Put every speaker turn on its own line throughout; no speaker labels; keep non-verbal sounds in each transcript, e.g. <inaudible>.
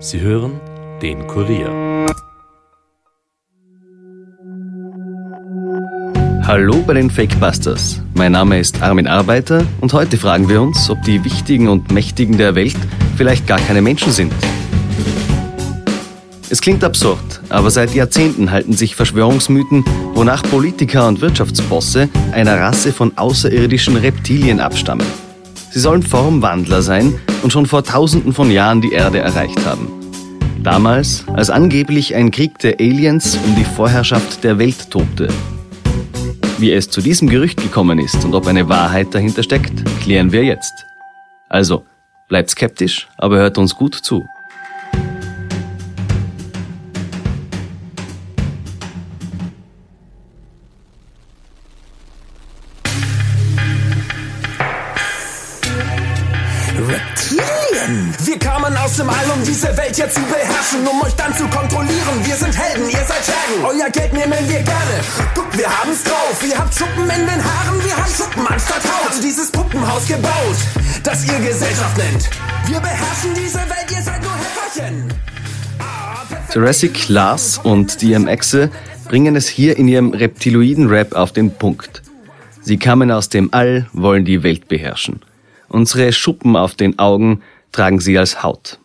Sie hören den Kurier.
Hallo bei den Fakebusters. Mein Name ist Armin Arbeiter und heute fragen wir uns, ob die Wichtigen und Mächtigen der Welt vielleicht gar keine Menschen sind. Es klingt absurd, aber seit Jahrzehnten halten sich Verschwörungsmythen, wonach Politiker und Wirtschaftsbosse einer Rasse von außerirdischen Reptilien abstammen. Sie sollen Formwandler sein und schon vor tausenden von Jahren die Erde erreicht haben. Damals, als angeblich ein Krieg der Aliens um die Vorherrschaft der Welt tobte. Wie es zu diesem Gerücht gekommen ist und ob eine Wahrheit dahinter steckt, klären wir jetzt. Also, bleibt skeptisch, aber hört uns gut zu.
Wir kamen aus dem All, um diese Welt hier zu beherrschen, um euch dann zu kontrollieren. Wir sind Helden, ihr seid Schergen. Euer Geld nehmen wir gerne. Guckt, wir haben's drauf. Ihr habt Schuppen in den Haaren, wir haben Schuppen anstatt Haut. Dieses Puppenhaus gebaut, das ihr Gesellschaft nennt. Wir beherrschen diese Welt, ihr seid nur Helferchen.
Jurassic Lars und DMXe bringen es hier in ihrem Reptiloiden-Rap auf den Punkt. Sie kamen aus dem All, wollen die Welt beherrschen. Unsere Schuppen auf den Augen tragen sie als Haut.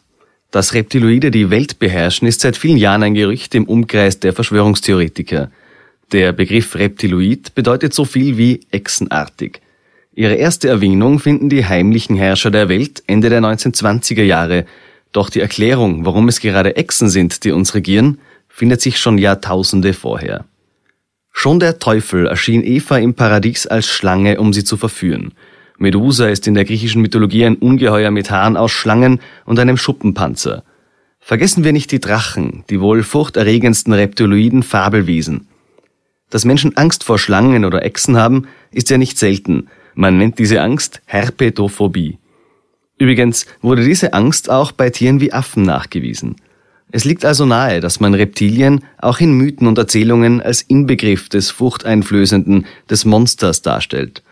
Dass Reptiloide die Welt beherrschen, ist seit vielen Jahren ein Gerücht im Umkreis der Verschwörungstheoretiker. Der Begriff Reptiloid bedeutet so viel wie echsenartig. Ihre erste Erwähnung finden die heimlichen Herrscher der Welt Ende der 1920er Jahre, doch die Erklärung, warum es gerade Echsen sind, die uns regieren, findet sich schon Jahrtausende vorher. Schon der Teufel erschien Eva im Paradies als Schlange, um sie zu verführen. Medusa ist in der griechischen Mythologie ein Ungeheuer mit Haaren aus Schlangen und einem Schuppenpanzer. Vergessen wir nicht die Drachen, die wohl furchterregendsten reptiloiden Fabelwesen. Dass Menschen Angst vor Schlangen oder Echsen haben, ist ja nicht selten. Man nennt diese Angst Herpetophobie. Übrigens wurde diese Angst auch bei Tieren wie Affen nachgewiesen. Es liegt also nahe, dass man Reptilien auch in Mythen und Erzählungen als Inbegriff des Furchteinflößenden, des Monsters darstellt.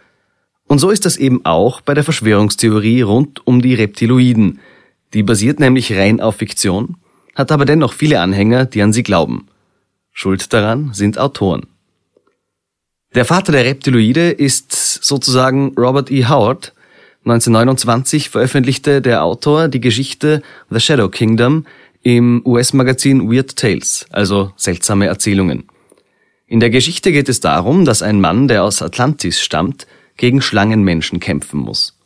Und so ist das eben auch bei der Verschwörungstheorie rund um die Reptiloiden. Die basiert nämlich rein auf Fiktion, hat aber dennoch viele Anhänger, die an sie glauben. Schuld daran sind Autoren. Der Vater der Reptiloide ist sozusagen Robert E. Howard. 1929 veröffentlichte der Autor die Geschichte The Shadow Kingdom im US-Magazin Weird Tales, also seltsame Erzählungen. In der Geschichte geht es darum, dass ein Mann, der aus Atlantis stammt, gegen Schlangenmenschen kämpfen muss.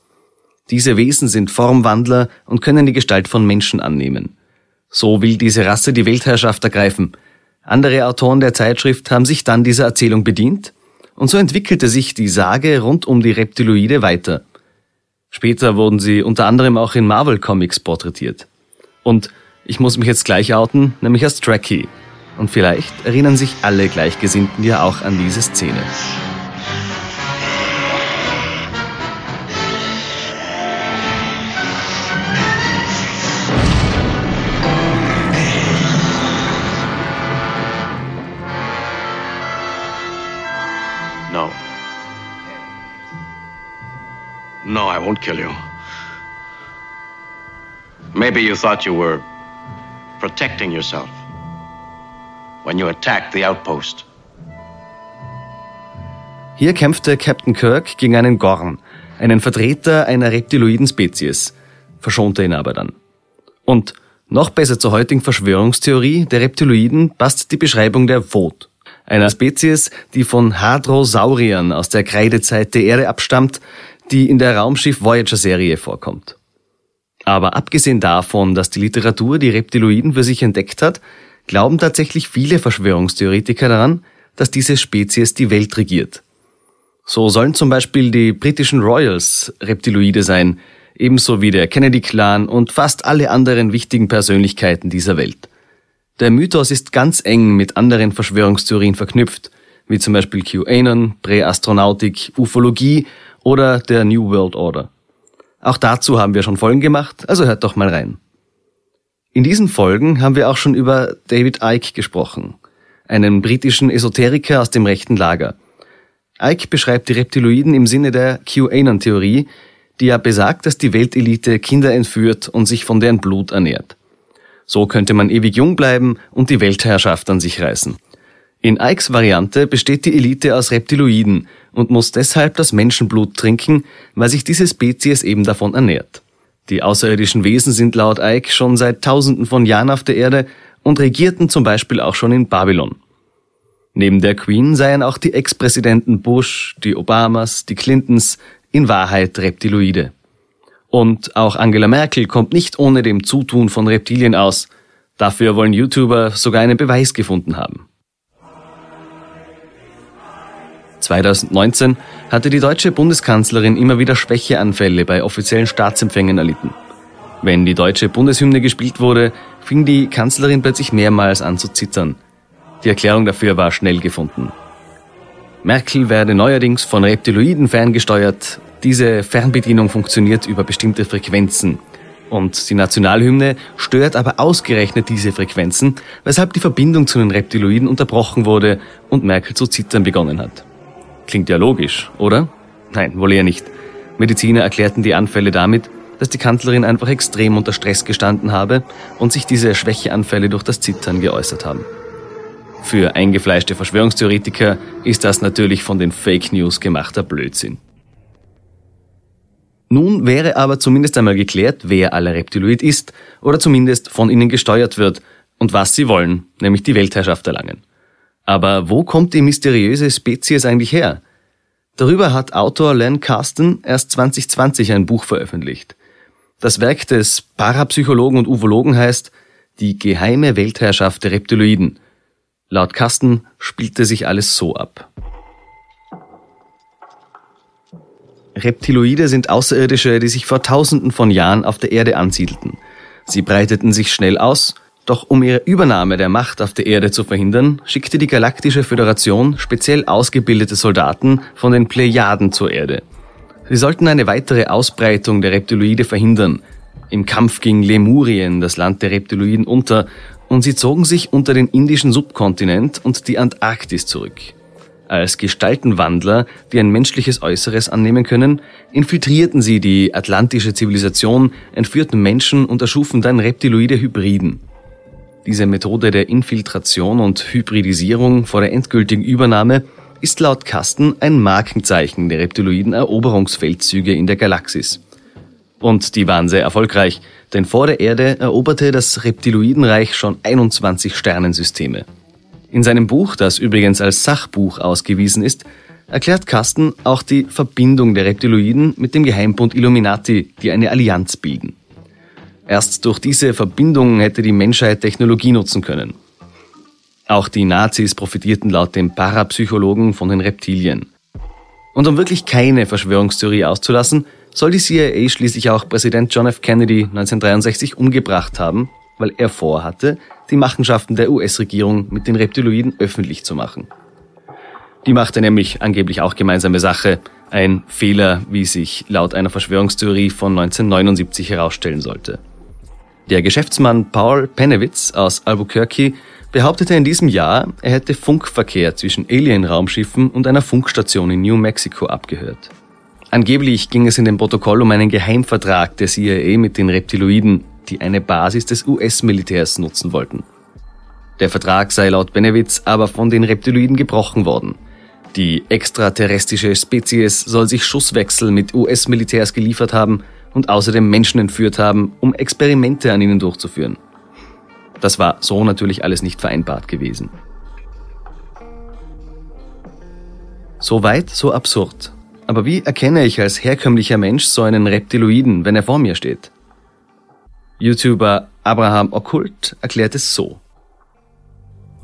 Diese Wesen sind Formwandler und können die Gestalt von Menschen annehmen. So will diese Rasse die Weltherrschaft ergreifen. Andere Autoren der Zeitschrift haben sich dann dieser Erzählung bedient und so entwickelte sich die Sage rund um die Reptiloide weiter. Später wurden sie unter anderem auch in Marvel Comics porträtiert. Und ich muss mich jetzt gleich outen, nämlich als Trekkie. Und vielleicht erinnern sich alle Gleichgesinnten ja auch an diese Szene.
No, I won't kill you. Maybe you thought you were protecting yourself when you attacked the outpost.
Hier kämpfte Captain Kirk gegen einen Gorn, einen Vertreter einer reptiloiden Spezies, verschonte ihn aber dann. Und noch besser zur heutigen Verschwörungstheorie der Reptiloiden passt die Beschreibung der Vot, einer Spezies, die von Hadrosauriern aus der Kreidezeit der Erde abstammt, die in der Raumschiff Voyager Serie vorkommt. Aber abgesehen davon, dass die Literatur die Reptiloiden für sich entdeckt hat, glauben tatsächlich viele Verschwörungstheoretiker daran, dass diese Spezies die Welt regiert. So sollen zum Beispiel die britischen Royals Reptiloide sein, ebenso wie der Kennedy-Clan und fast alle anderen wichtigen Persönlichkeiten dieser Welt. Der Mythos ist ganz eng mit anderen Verschwörungstheorien verknüpft, wie zum Beispiel QAnon, Präastronautik, Ufologie oder der New World Order. Auch dazu haben wir schon Folgen gemacht, also hört doch mal rein. In diesen Folgen haben wir auch schon über David Icke gesprochen, einen britischen Esoteriker aus dem rechten Lager. Icke beschreibt die Reptiloiden im Sinne der QAnon-Theorie, die ja besagt, dass die Weltelite Kinder entführt und sich von deren Blut ernährt. So könnte man ewig jung bleiben und die Weltherrschaft an sich reißen. In Ikes Variante besteht die Elite aus Reptiloiden und muss deshalb das Menschenblut trinken, weil sich diese Spezies eben davon ernährt. Die außerirdischen Wesen sind laut Ike schon seit Tausenden von Jahren auf der Erde und regierten zum Beispiel auch schon in Babylon. Neben der Queen seien auch die Ex-Präsidenten Bush, die Obamas, die Clintons in Wahrheit Reptiloide. Und auch Angela Merkel kommt nicht ohne dem Zutun von Reptilien aus. Dafür wollen YouTuber sogar einen Beweis gefunden haben. 2019 hatte die deutsche Bundeskanzlerin immer wieder Schwächeanfälle bei offiziellen Staatsempfängen erlitten. Wenn die deutsche Bundeshymne gespielt wurde, fing die Kanzlerin plötzlich mehrmals an zu zittern. Die Erklärung dafür war schnell gefunden. Merkel werde neuerdings von Reptiloiden ferngesteuert. Diese Fernbedienung funktioniert über bestimmte Frequenzen. Und die Nationalhymne stört aber ausgerechnet diese Frequenzen, weshalb die Verbindung zu den Reptiloiden unterbrochen wurde und Merkel zu zittern begonnen hat. Klingt ja logisch, oder? Nein, wohl eher nicht. Mediziner erklärten die Anfälle damit, dass die Kanzlerin einfach extrem unter Stress gestanden habe und sich diese Schwächeanfälle durch das Zittern geäußert haben. Für eingefleischte Verschwörungstheoretiker ist das natürlich von den Fake News gemachter Blödsinn. Nun wäre aber zumindest einmal geklärt, wer aller Reptiloid ist oder zumindest von ihnen gesteuert wird und was sie wollen, nämlich die Weltherrschaft erlangen. Aber wo kommt die mysteriöse Spezies eigentlich her? Darüber hat Autor Len Carsten erst 2020 ein Buch veröffentlicht. Das Werk des Parapsychologen und Uvologen heißt Die geheime Weltherrschaft der Reptiloiden. Laut Carsten spielte sich alles so ab. Reptiloide sind Außerirdische, die sich vor Tausenden von Jahren auf der Erde ansiedelten. Sie breiteten sich schnell aus doch um ihre Übernahme der Macht auf der Erde zu verhindern, schickte die Galaktische Föderation speziell ausgebildete Soldaten von den Plejaden zur Erde. Sie sollten eine weitere Ausbreitung der Reptiloide verhindern. Im Kampf ging Lemurien, das Land der Reptiloiden, unter und sie zogen sich unter den indischen Subkontinent und die Antarktis zurück. Als Gestaltenwandler, die ein menschliches Äußeres annehmen können, infiltrierten sie die atlantische Zivilisation, entführten Menschen und erschufen dann reptiloide Hybriden. Diese Methode der Infiltration und Hybridisierung vor der endgültigen Übernahme ist laut Kasten ein Markenzeichen der reptiloiden Eroberungsfeldzüge in der Galaxis. Und die waren sehr erfolgreich, denn vor der Erde eroberte das Reptiloidenreich schon 21 Sternensysteme. In seinem Buch, das übrigens als Sachbuch ausgewiesen ist, erklärt Kasten auch die Verbindung der Reptiloiden mit dem Geheimbund Illuminati, die eine Allianz bilden. Erst durch diese Verbindung hätte die Menschheit Technologie nutzen können. Auch die Nazis profitierten laut dem Parapsychologen von den Reptilien. Und um wirklich keine Verschwörungstheorie auszulassen, soll die CIA schließlich auch Präsident John F. Kennedy 1963 umgebracht haben, weil er vorhatte, die Machenschaften der US-Regierung mit den Reptiloiden öffentlich zu machen. Die machte nämlich angeblich auch gemeinsame Sache, ein Fehler, wie sich laut einer Verschwörungstheorie von 1979 herausstellen sollte. Der Geschäftsmann Paul Penewitz aus Albuquerque behauptete in diesem Jahr, er hätte Funkverkehr zwischen Alien-Raumschiffen und einer Funkstation in New Mexico abgehört. Angeblich ging es in dem Protokoll um einen Geheimvertrag der CIA mit den Reptiloiden, die eine Basis des US-Militärs nutzen wollten. Der Vertrag sei laut Benewitz aber von den Reptiloiden gebrochen worden. Die extraterrestrische Spezies soll sich Schusswechsel mit US-Militärs geliefert haben und außerdem Menschen entführt haben, um Experimente an ihnen durchzuführen. Das war so natürlich alles nicht vereinbart gewesen. So weit, so absurd. Aber wie erkenne ich als herkömmlicher Mensch so einen Reptiloiden, wenn er vor mir steht? YouTuber Abraham Okkult erklärt es so.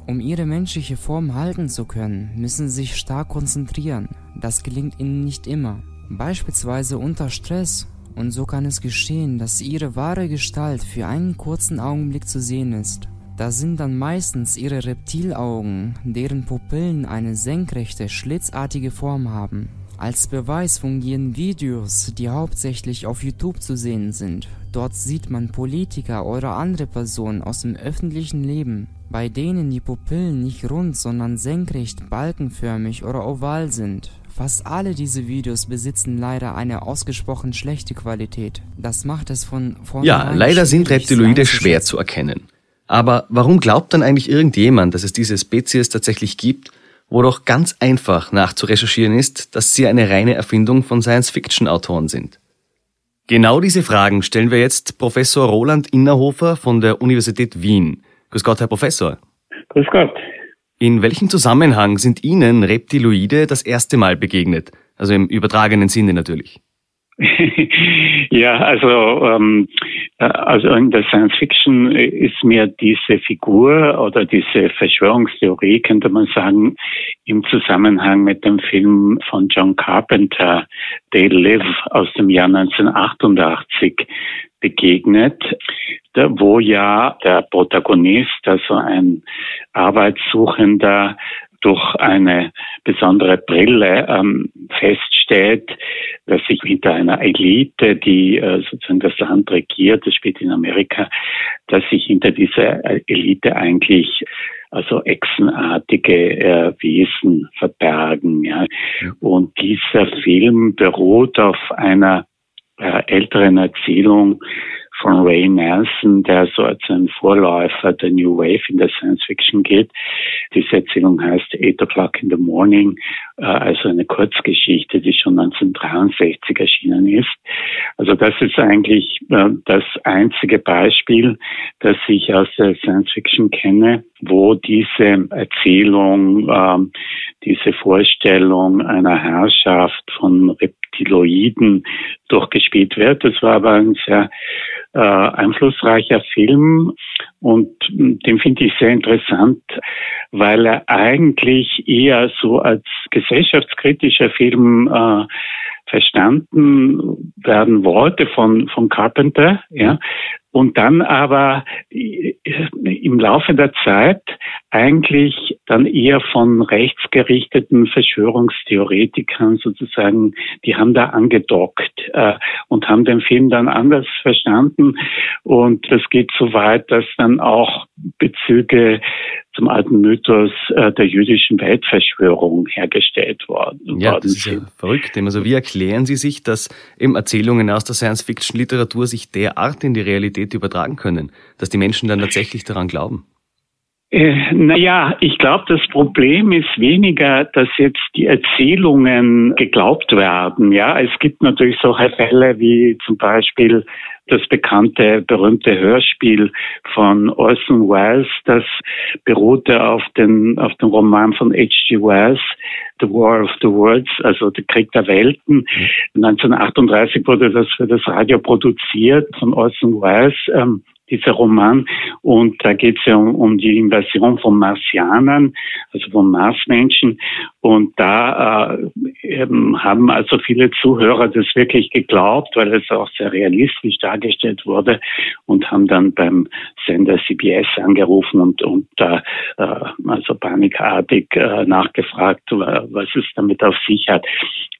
Um ihre menschliche Form halten zu können, müssen sie sich stark konzentrieren. Das gelingt ihnen nicht immer. Beispielsweise unter Stress und so kann es geschehen, dass ihre wahre Gestalt für einen kurzen Augenblick zu sehen ist. Das sind dann meistens ihre Reptilaugen, deren Pupillen eine senkrechte, schlitzartige Form haben. Als Beweis fungieren Videos, die hauptsächlich auf YouTube zu sehen sind. Dort sieht man Politiker oder andere Personen aus dem öffentlichen Leben, bei denen die Pupillen nicht rund, sondern senkrecht, balkenförmig oder oval sind. Fast alle diese Videos besitzen leider eine ausgesprochen schlechte Qualität. Das macht es von
Ja, leider sind Reptiloide schwer zu erkennen. Aber warum glaubt dann eigentlich irgendjemand, dass es diese Spezies tatsächlich gibt, wo doch ganz einfach nachzurecherchieren ist, dass sie eine reine Erfindung von Science-Fiction-Autoren sind? Genau diese Fragen stellen wir jetzt Professor Roland Innerhofer von der Universität Wien. Grüß Gott, Herr Professor.
Grüß Gott.
In welchem Zusammenhang sind Ihnen Reptiloide das erste Mal begegnet? Also im übertragenen Sinne natürlich. <laughs>
ja, also, ähm, äh, also in der Science Fiction ist mir diese Figur oder diese Verschwörungstheorie, könnte man sagen, im Zusammenhang mit dem Film von John Carpenter, They Live aus dem Jahr 1988 begegnet, wo ja der Protagonist, also ein Arbeitssuchender, durch eine besondere Brille ähm, feststellt, dass sich hinter einer Elite, die äh, sozusagen das Land regiert, das spielt in Amerika, dass sich hinter dieser Elite eigentlich also echsenartige äh, Wesen verbergen. Ja. Und dieser Film beruht auf einer äh, älteren Erzählung von Ray Nelson, der so als ein Vorläufer der New Wave in der Science Fiction geht. Diese Erzählung heißt Eight O'Clock in the Morning, äh, also eine Kurzgeschichte, die schon 1963 erschienen ist. Also das ist eigentlich äh, das einzige Beispiel, das ich aus der Science Fiction kenne, wo diese Erzählung, ähm, diese Vorstellung einer Herrschaft von Reptiloiden durchgespielt wird. Das war aber ein sehr äh, einflussreicher Film und den finde ich sehr interessant, weil er eigentlich eher so als gesellschaftskritischer Film äh, verstanden werden wollte von, von Carpenter, ja, und dann aber im Laufe der Zeit eigentlich dann eher von rechtsgerichteten Verschwörungstheoretikern sozusagen, die haben da angedockt äh, und haben den Film dann anders verstanden und das geht so weit, dass dann auch Bezüge zum alten Mythos äh, der jüdischen Weltverschwörung hergestellt worden.
Ja, das ist ja verrückt. Also wie erklären Sie sich, dass eben Erzählungen aus der Science-Fiction-Literatur sich derart in die Realität übertragen können, dass die Menschen dann tatsächlich daran glauben?
Äh, naja, ich glaube, das Problem ist weniger, dass jetzt die Erzählungen geglaubt werden. Ja, es gibt natürlich solche Fälle wie zum Beispiel das bekannte, berühmte Hörspiel von Orson Welles, das beruhte auf den, auf den Roman von H.G. Wells, The War of the Worlds, also der Krieg der Welten. 1938 wurde das für das Radio produziert von Orson Welles. Ähm, dieser Roman. Und da geht es ja um, um, die Invasion von Marsianern, also von Marsmenschen. Und da äh, haben also viele Zuhörer das wirklich geglaubt, weil es auch sehr realistisch dargestellt wurde und haben dann beim Sender CBS angerufen und, und äh, also panikartig äh, nachgefragt, was es damit auf sich hat.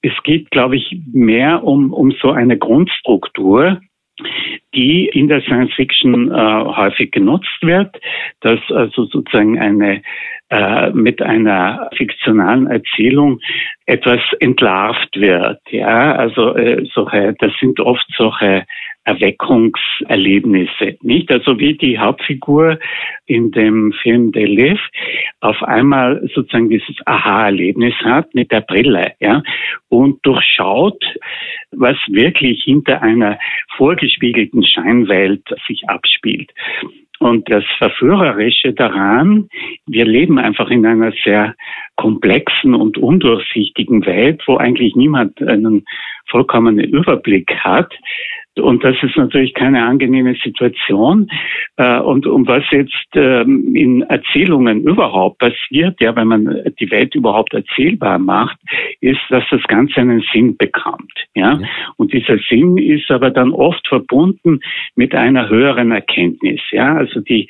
Es geht, glaube ich, mehr um, um so eine Grundstruktur, die in der Science Fiction äh, häufig genutzt wird, dass also sozusagen eine äh, mit einer fiktionalen Erzählung etwas entlarvt wird. Ja, also äh, solche, das sind oft solche Erweckungserlebnisse, nicht? Also wie die Hauptfigur in dem Film The Live auf einmal sozusagen dieses Aha-Erlebnis hat mit der Brille, ja, und durchschaut, was wirklich hinter einer vorgespiegelten Scheinwelt sich abspielt. Und das Verführerische daran, wir leben einfach in einer sehr komplexen und undurchsichtigen Welt, wo eigentlich niemand einen vollkommenen Überblick hat. Und das ist natürlich keine angenehme Situation. Äh, und um was jetzt ähm, in Erzählungen überhaupt passiert, ja, wenn man die Welt überhaupt erzählbar macht, ist, dass das Ganze einen Sinn bekommt. Ja? Und dieser Sinn ist aber dann oft verbunden mit einer höheren Erkenntnis. Ja? Also die,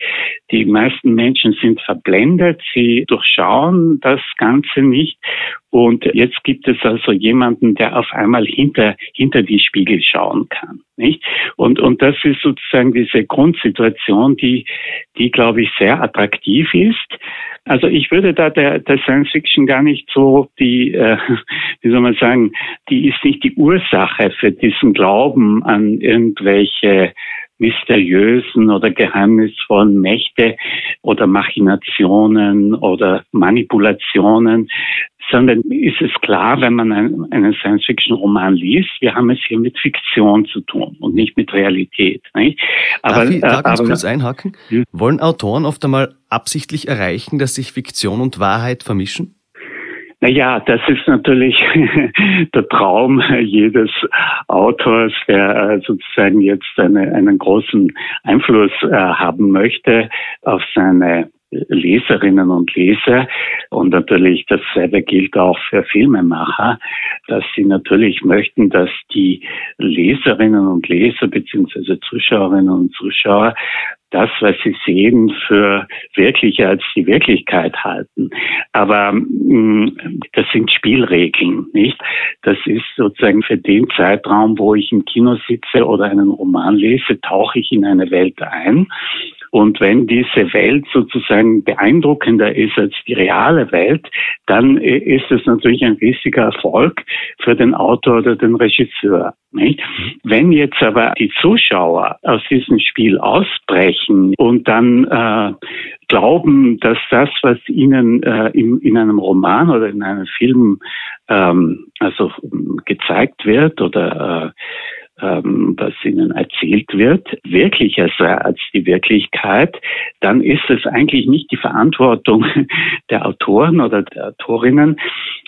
die meisten Menschen sind verblendet, sie durchschauen das Ganze nicht. Und jetzt gibt es also jemanden, der auf einmal hinter, hinter die Spiegel schauen kann. Nicht? Und, und das ist sozusagen diese Grundsituation, die, die glaube ich sehr attraktiv ist. Also ich würde da der, der Science Fiction gar nicht so die, äh, wie soll man sagen, die ist nicht die Ursache für diesen Glauben an irgendwelche mysteriösen oder geheimnisvollen Mächte oder Machinationen oder Manipulationen, sondern ist es klar, wenn man einen, Science-Fiction-Roman liest, wir haben es hier mit Fiktion zu tun und nicht mit Realität. Nicht?
Aber, Darf ich da ganz aber, kurz einhaken? Hm? Wollen Autoren oft einmal absichtlich erreichen, dass sich Fiktion und Wahrheit vermischen?
Naja, das ist natürlich <laughs> der Traum jedes Autors, der äh, sozusagen jetzt eine, einen großen Einfluss äh, haben möchte auf seine Leserinnen und Leser. Und natürlich dasselbe gilt auch für Filmemacher, dass sie natürlich möchten, dass die Leserinnen und Leser beziehungsweise Zuschauerinnen und Zuschauer das, was sie sehen, für wirklicher als die Wirklichkeit halten. Aber mh, mm, das sind Spielregeln, nicht? Das ist sozusagen für den Zeitraum, wo ich im Kino sitze oder einen Roman lese, tauche ich in eine Welt ein. Und wenn diese Welt sozusagen beeindruckender ist als die reale Welt, dann ist es natürlich ein riesiger Erfolg für den Autor oder den Regisseur. Nicht? Wenn jetzt aber die Zuschauer aus diesem Spiel ausbrechen und dann äh, glauben, dass das, was ihnen äh, in, in einem Roman oder in einem Film ähm, also gezeigt wird oder äh, ähm, was ihnen erzählt wird, wirklicher sei als die Wirklichkeit, dann ist es eigentlich nicht die Verantwortung <laughs> der Autoren oder der Autorinnen,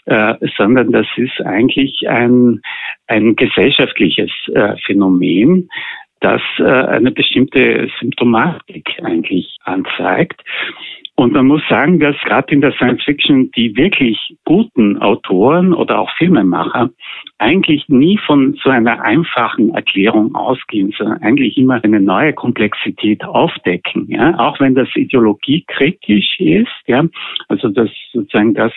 äh, sondern das ist eigentlich ein, ein gesellschaftliches äh, Phänomen, das äh, eine bestimmte Symptomatik eigentlich anzeigt. Und man muss sagen, dass gerade in der Science Fiction die wirklich guten Autoren oder auch Filmemacher eigentlich nie von so einer einfachen Erklärung ausgehen, sondern eigentlich immer eine neue Komplexität aufdecken, ja, auch wenn das ideologiekritisch ist, ja, also das sozusagen das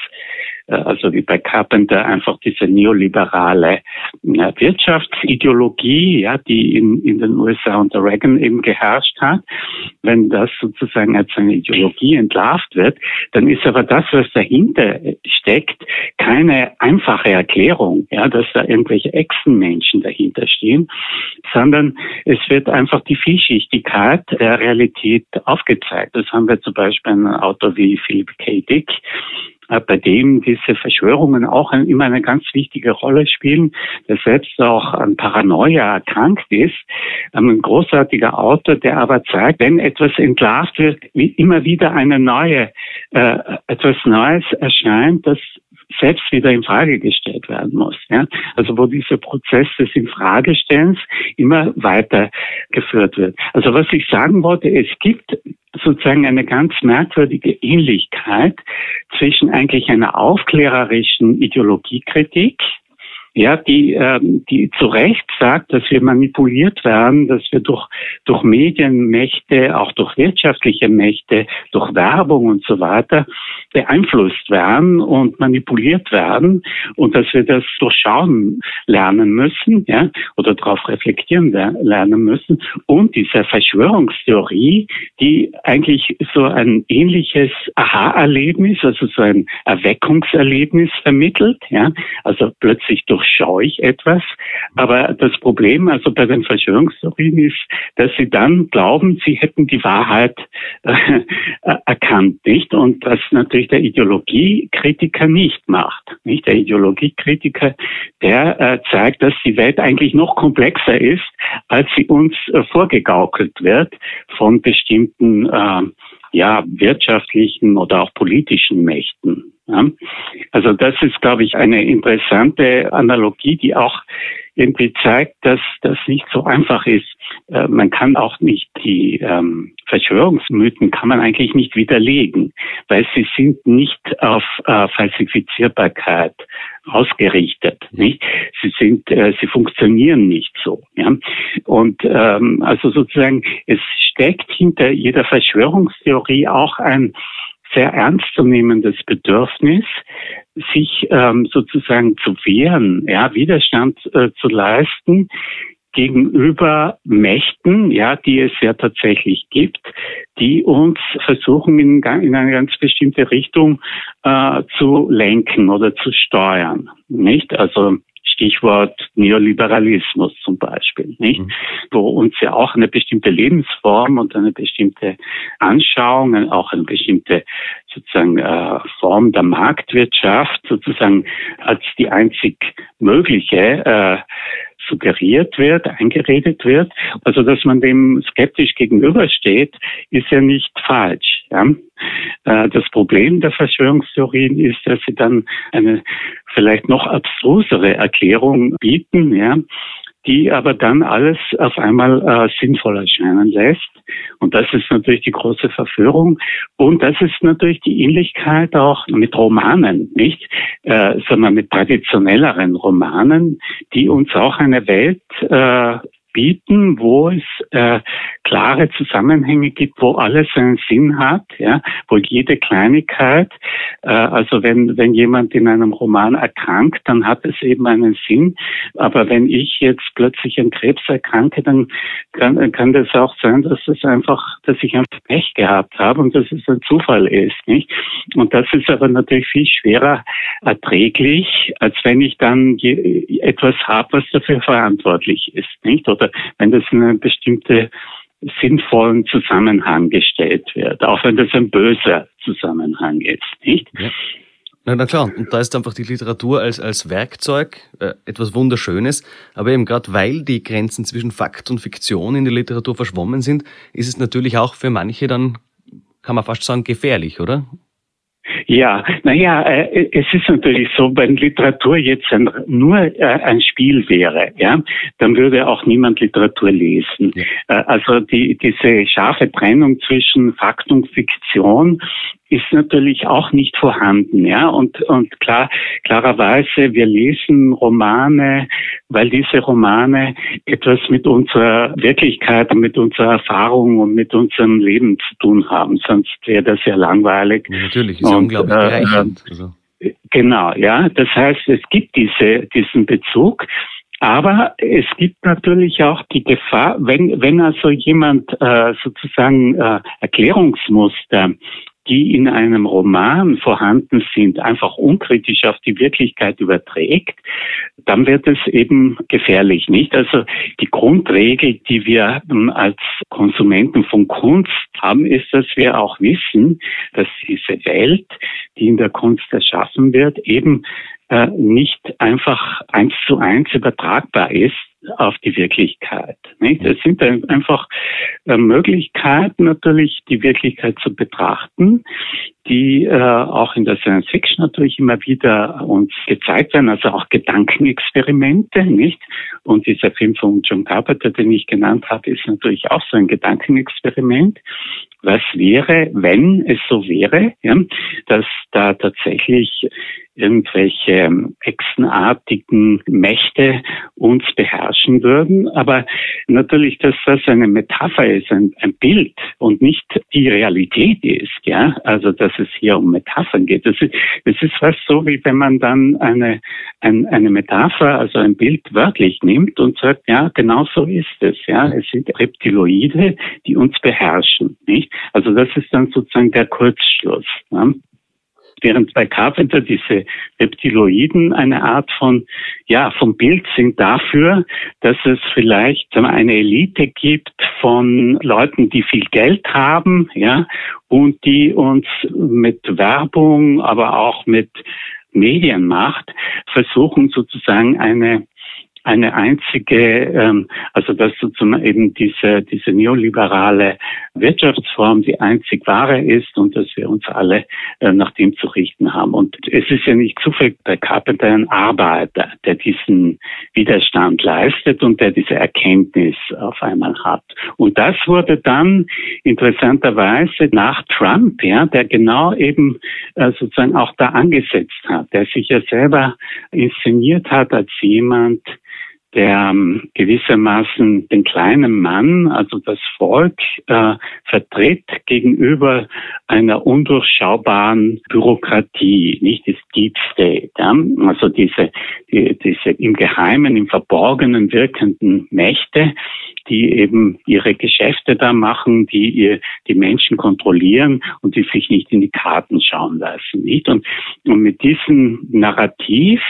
äh, also wie bei Carpenter einfach diese neoliberale Wirtschaftsideologie, ja, die in, in den USA unter Reagan eben geherrscht hat. Wenn das sozusagen als eine Ideologie entlarvt wird, dann ist aber das, was dahinter steckt, keine einfache Erklärung, ja, dass da irgendwelche Echsenmenschen dahinter stehen, sondern es wird einfach die Vielschichtigkeit der Realität aufgezeigt. Das haben wir zum Beispiel einen Autor wie Philip K. Dick, bei dem diese Verschwörungen auch immer eine ganz wichtige Rolle spielen, der selbst auch an Paranoia erkrankt ist. Ähm, ein großartiger Autor, der aber zeigt, wenn etwas entlarvt wird, wie immer wieder eine neue, äh, etwas Neues erscheint, das selbst wieder in Frage gestellt werden muss. Ja? Also wo dieser Prozess des Infragestellens immer weiter geführt wird. Also was ich sagen wollte, es gibt sozusagen eine ganz merkwürdige Ähnlichkeit zwischen eigentlich einer aufklärerischen Ideologiekritik, ja, die, ähm, die zu Recht sagt, dass wir manipuliert werden, dass wir durch, durch Medienmächte, auch durch wirtschaftliche Mächte, durch Werbung und so weiter beeinflusst werden und manipuliert werden und dass wir das durchschauen lernen müssen, ja, oder darauf reflektieren lernen müssen. Und diese Verschwörungstheorie, die eigentlich so ein ähnliches Aha-Erlebnis, also so ein Erweckungserlebnis vermittelt, ja, also plötzlich durchschaue ich etwas, aber das Problem also bei den Verschwörungstheorien ist, dass sie dann glauben, sie hätten die Wahrheit äh, <laughs> erkannt, nicht? Und das natürlich der Ideologiekritiker nicht macht. Nicht der Ideologiekritiker, der äh, zeigt, dass die Welt eigentlich noch komplexer ist, als sie uns äh, vorgegaukelt wird von bestimmten äh, ja wirtschaftlichen oder auch politischen Mächten. Ja? Also das ist, glaube ich, eine interessante Analogie, die auch irgendwie zeigt, dass das nicht so einfach ist. Äh, man kann auch nicht die ähm, Verschwörungsmythen kann man eigentlich nicht widerlegen, weil sie sind nicht auf äh, Falsifizierbarkeit ausgerichtet. Nicht? Sie sind, äh, sie funktionieren nicht so. Ja? Und ähm, also sozusagen es steckt hinter jeder Verschwörungstheorie auch ein sehr ernstzunehmendes Bedürfnis, sich ähm, sozusagen zu wehren, ja, Widerstand äh, zu leisten gegenüber Mächten, ja, die es ja tatsächlich gibt, die uns versuchen in, in eine ganz bestimmte Richtung äh, zu lenken oder zu steuern, nicht? Also Stichwort Neoliberalismus zum Beispiel, nicht? Mhm. Wo uns ja auch eine bestimmte Lebensform und eine bestimmte Anschauung, auch eine bestimmte sozusagen äh, Form der Marktwirtschaft sozusagen als die einzig mögliche äh, suggeriert wird, eingeredet wird. Also dass man dem skeptisch gegenübersteht, ist ja nicht falsch. Ja? Äh, das Problem der Verschwörungstheorien ist, dass sie dann eine vielleicht noch abstrusere Erklärung bieten, ja, die aber dann alles auf einmal äh, sinnvoll erscheinen lässt. Und das ist natürlich die große Verführung. Und das ist natürlich die Ähnlichkeit auch mit Romanen, nicht? Äh, sondern mit traditionelleren Romanen, die uns auch eine Welt äh, bieten, wo es äh, klare Zusammenhänge gibt, wo alles einen Sinn hat, ja, wo jede Kleinigkeit, äh, also wenn, wenn jemand in einem Roman erkrankt, dann hat es eben einen Sinn. Aber wenn ich jetzt plötzlich an Krebs erkranke, dann kann, kann das auch sein, dass es einfach, dass ich einfach Pech gehabt habe und dass es ein Zufall ist, nicht? Und das ist aber natürlich viel schwerer erträglich, als wenn ich dann je, etwas habe, was dafür verantwortlich ist, nicht? Oder wenn das in eine bestimmte sinnvollen Zusammenhang gestellt wird, auch wenn das ein böser Zusammenhang ist, nicht?
Ja. Na, na klar, und da ist einfach die Literatur als, als Werkzeug äh, etwas Wunderschönes, aber eben gerade weil die Grenzen zwischen Fakt und Fiktion in der Literatur verschwommen sind, ist es natürlich auch für manche dann, kann man fast sagen, gefährlich, oder?
Ja, naja, äh, es ist natürlich so, wenn Literatur jetzt ein, nur äh, ein Spiel wäre, ja, dann würde auch niemand Literatur lesen. Ja. Äh, also die, diese scharfe Trennung zwischen Fakt und Fiktion ist natürlich auch nicht vorhanden, ja. Und, und klar, klarerweise, wir lesen Romane, weil diese Romane etwas mit unserer Wirklichkeit und mit unserer Erfahrung und mit unserem Leben zu tun haben. Sonst wäre das ja langweilig.
Natürlich, ist und, ja unglaublich äh, bereichernd. Also.
Genau, ja. Das heißt, es gibt diese, diesen Bezug. Aber es gibt natürlich auch die Gefahr, wenn, wenn also jemand äh, sozusagen äh, Erklärungsmuster die in einem Roman vorhanden sind, einfach unkritisch auf die Wirklichkeit überträgt, dann wird es eben gefährlich, nicht? Also die Grundregel, die wir ähm, als Konsumenten von Kunst haben, ist, dass wir auch wissen, dass diese Welt, die in der Kunst erschaffen wird, eben äh, nicht einfach eins zu eins übertragbar ist auf die Wirklichkeit. Nicht? Es sind einfach äh, Möglichkeiten natürlich, die Wirklichkeit zu betrachten, die äh, auch in der Science Fiction natürlich immer wieder uns gezeigt werden, also auch Gedankenexperimente, nicht? Und dieser Film von John Carpenter, den ich genannt habe, ist natürlich auch so ein Gedankenexperiment. Was wäre, wenn es so wäre, ja, dass da tatsächlich irgendwelche echsenartigen Mächte uns beherrschen würden. Aber natürlich, dass das eine Metapher ist, ein, ein, Bild und nicht die Realität ist, ja. Also, dass es hier um Metaphern geht. Das ist, das ist was so, wie wenn man dann eine, ein, eine Metapher, also ein Bild wörtlich nimmt und sagt, ja, genau so ist es, ja. Es sind Reptiloide, die uns beherrschen, nicht? Also, das ist dann sozusagen der Kurzschluss. Ja? Während bei Carpenter diese Reptiloiden eine Art von, ja, vom Bild sind dafür, dass es vielleicht eine Elite gibt von Leuten, die viel Geld haben, ja, und die uns mit Werbung, aber auch mit Medienmacht versuchen sozusagen eine eine einzige, ähm, also dass sozusagen eben diese, diese neoliberale Wirtschaftsform die einzig wahre ist und dass wir uns alle äh, nach dem zu richten haben. Und es ist ja nicht zufällig bei Carpenter ein Arbeiter, der diesen Widerstand leistet und der diese Erkenntnis auf einmal hat. Und das wurde dann interessanterweise nach Trump, ja, der genau eben äh, sozusagen auch da angesetzt hat, der sich ja selber inszeniert hat als jemand, der ähm, gewissermaßen den kleinen Mann, also das Volk, äh, vertritt gegenüber einer undurchschaubaren Bürokratie, nicht das Deep State. Ja? Also diese, die, diese im Geheimen, im Verborgenen wirkenden Mächte, die eben ihre Geschäfte da machen, die ihr, die Menschen kontrollieren und die sich nicht in die Karten schauen lassen, nicht? Und, und mit diesem Narrativ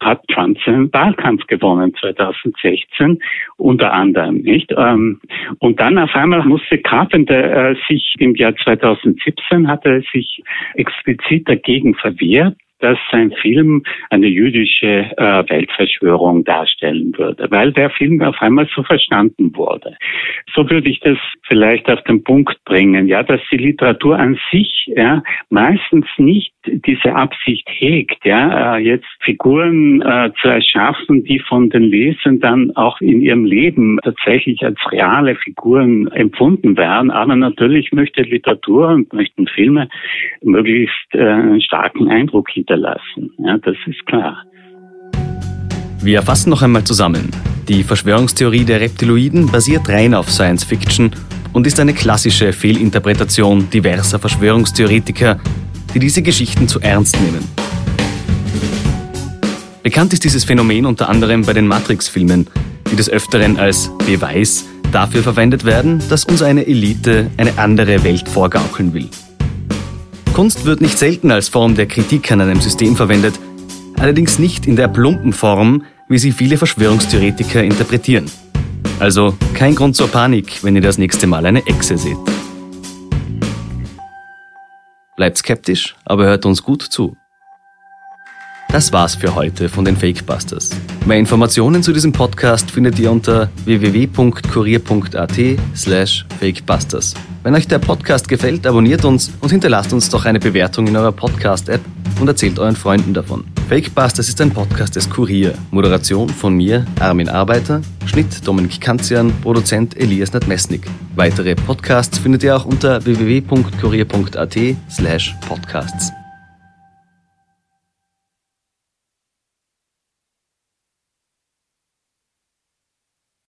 hat Trump seinen Wahlkampf gewonnen 2016 unter anderem, nicht? Ähm, und dann auf einmal musste Carpenter äh, sich im Jahr 2017 hat er sich explizit dagegen verwehrt, dass sein Film eine jüdische äh, Weltverschwörung darstellen würde, weil der Film auf einmal so verstanden wurde. So würde ich das vielleicht auf den Punkt bringen, ja, dass die Literatur an sich ja, meistens nicht diese Absicht hegt, ja, äh, jetzt Figuren äh, zu erschaffen, die von den Lesern dann auch in ihrem Leben tatsächlich als reale Figuren empfunden werden. Aber natürlich möchte Literatur und möchten Filme möglichst äh, einen starken Eindruck hinterlassen. Ja, das ist klar.
Wir fassen noch einmal zusammen. Die Verschwörungstheorie der Reptiloiden basiert rein auf Science Fiction und ist eine klassische Fehlinterpretation diverser Verschwörungstheoretiker, die diese Geschichten zu ernst nehmen. Bekannt ist dieses Phänomen unter anderem bei den Matrix-Filmen, die des Öfteren als Beweis dafür verwendet werden, dass uns eine Elite eine andere Welt vorgaukeln will. Kunst wird nicht selten als Form der Kritik an einem System verwendet, allerdings nicht in der plumpen Form, wie sie viele Verschwörungstheoretiker interpretieren. Also kein Grund zur Panik, wenn ihr das nächste Mal eine Echse seht. Bleibt skeptisch, aber hört uns gut zu. Das war's für heute von den Fakebusters. Mehr Informationen zu diesem Podcast findet ihr unter www.kurier.at slash fakebusters. Wenn euch der Podcast gefällt, abonniert uns und hinterlasst uns doch eine Bewertung in eurer Podcast-App und erzählt euren Freunden davon. Fakebusters ist ein Podcast des Kurier. Moderation von mir, Armin Arbeiter, Schnitt Dominik Kanzian, Produzent Elias Nadmesnik. Weitere Podcasts findet ihr auch unter www.kurier.at slash podcasts.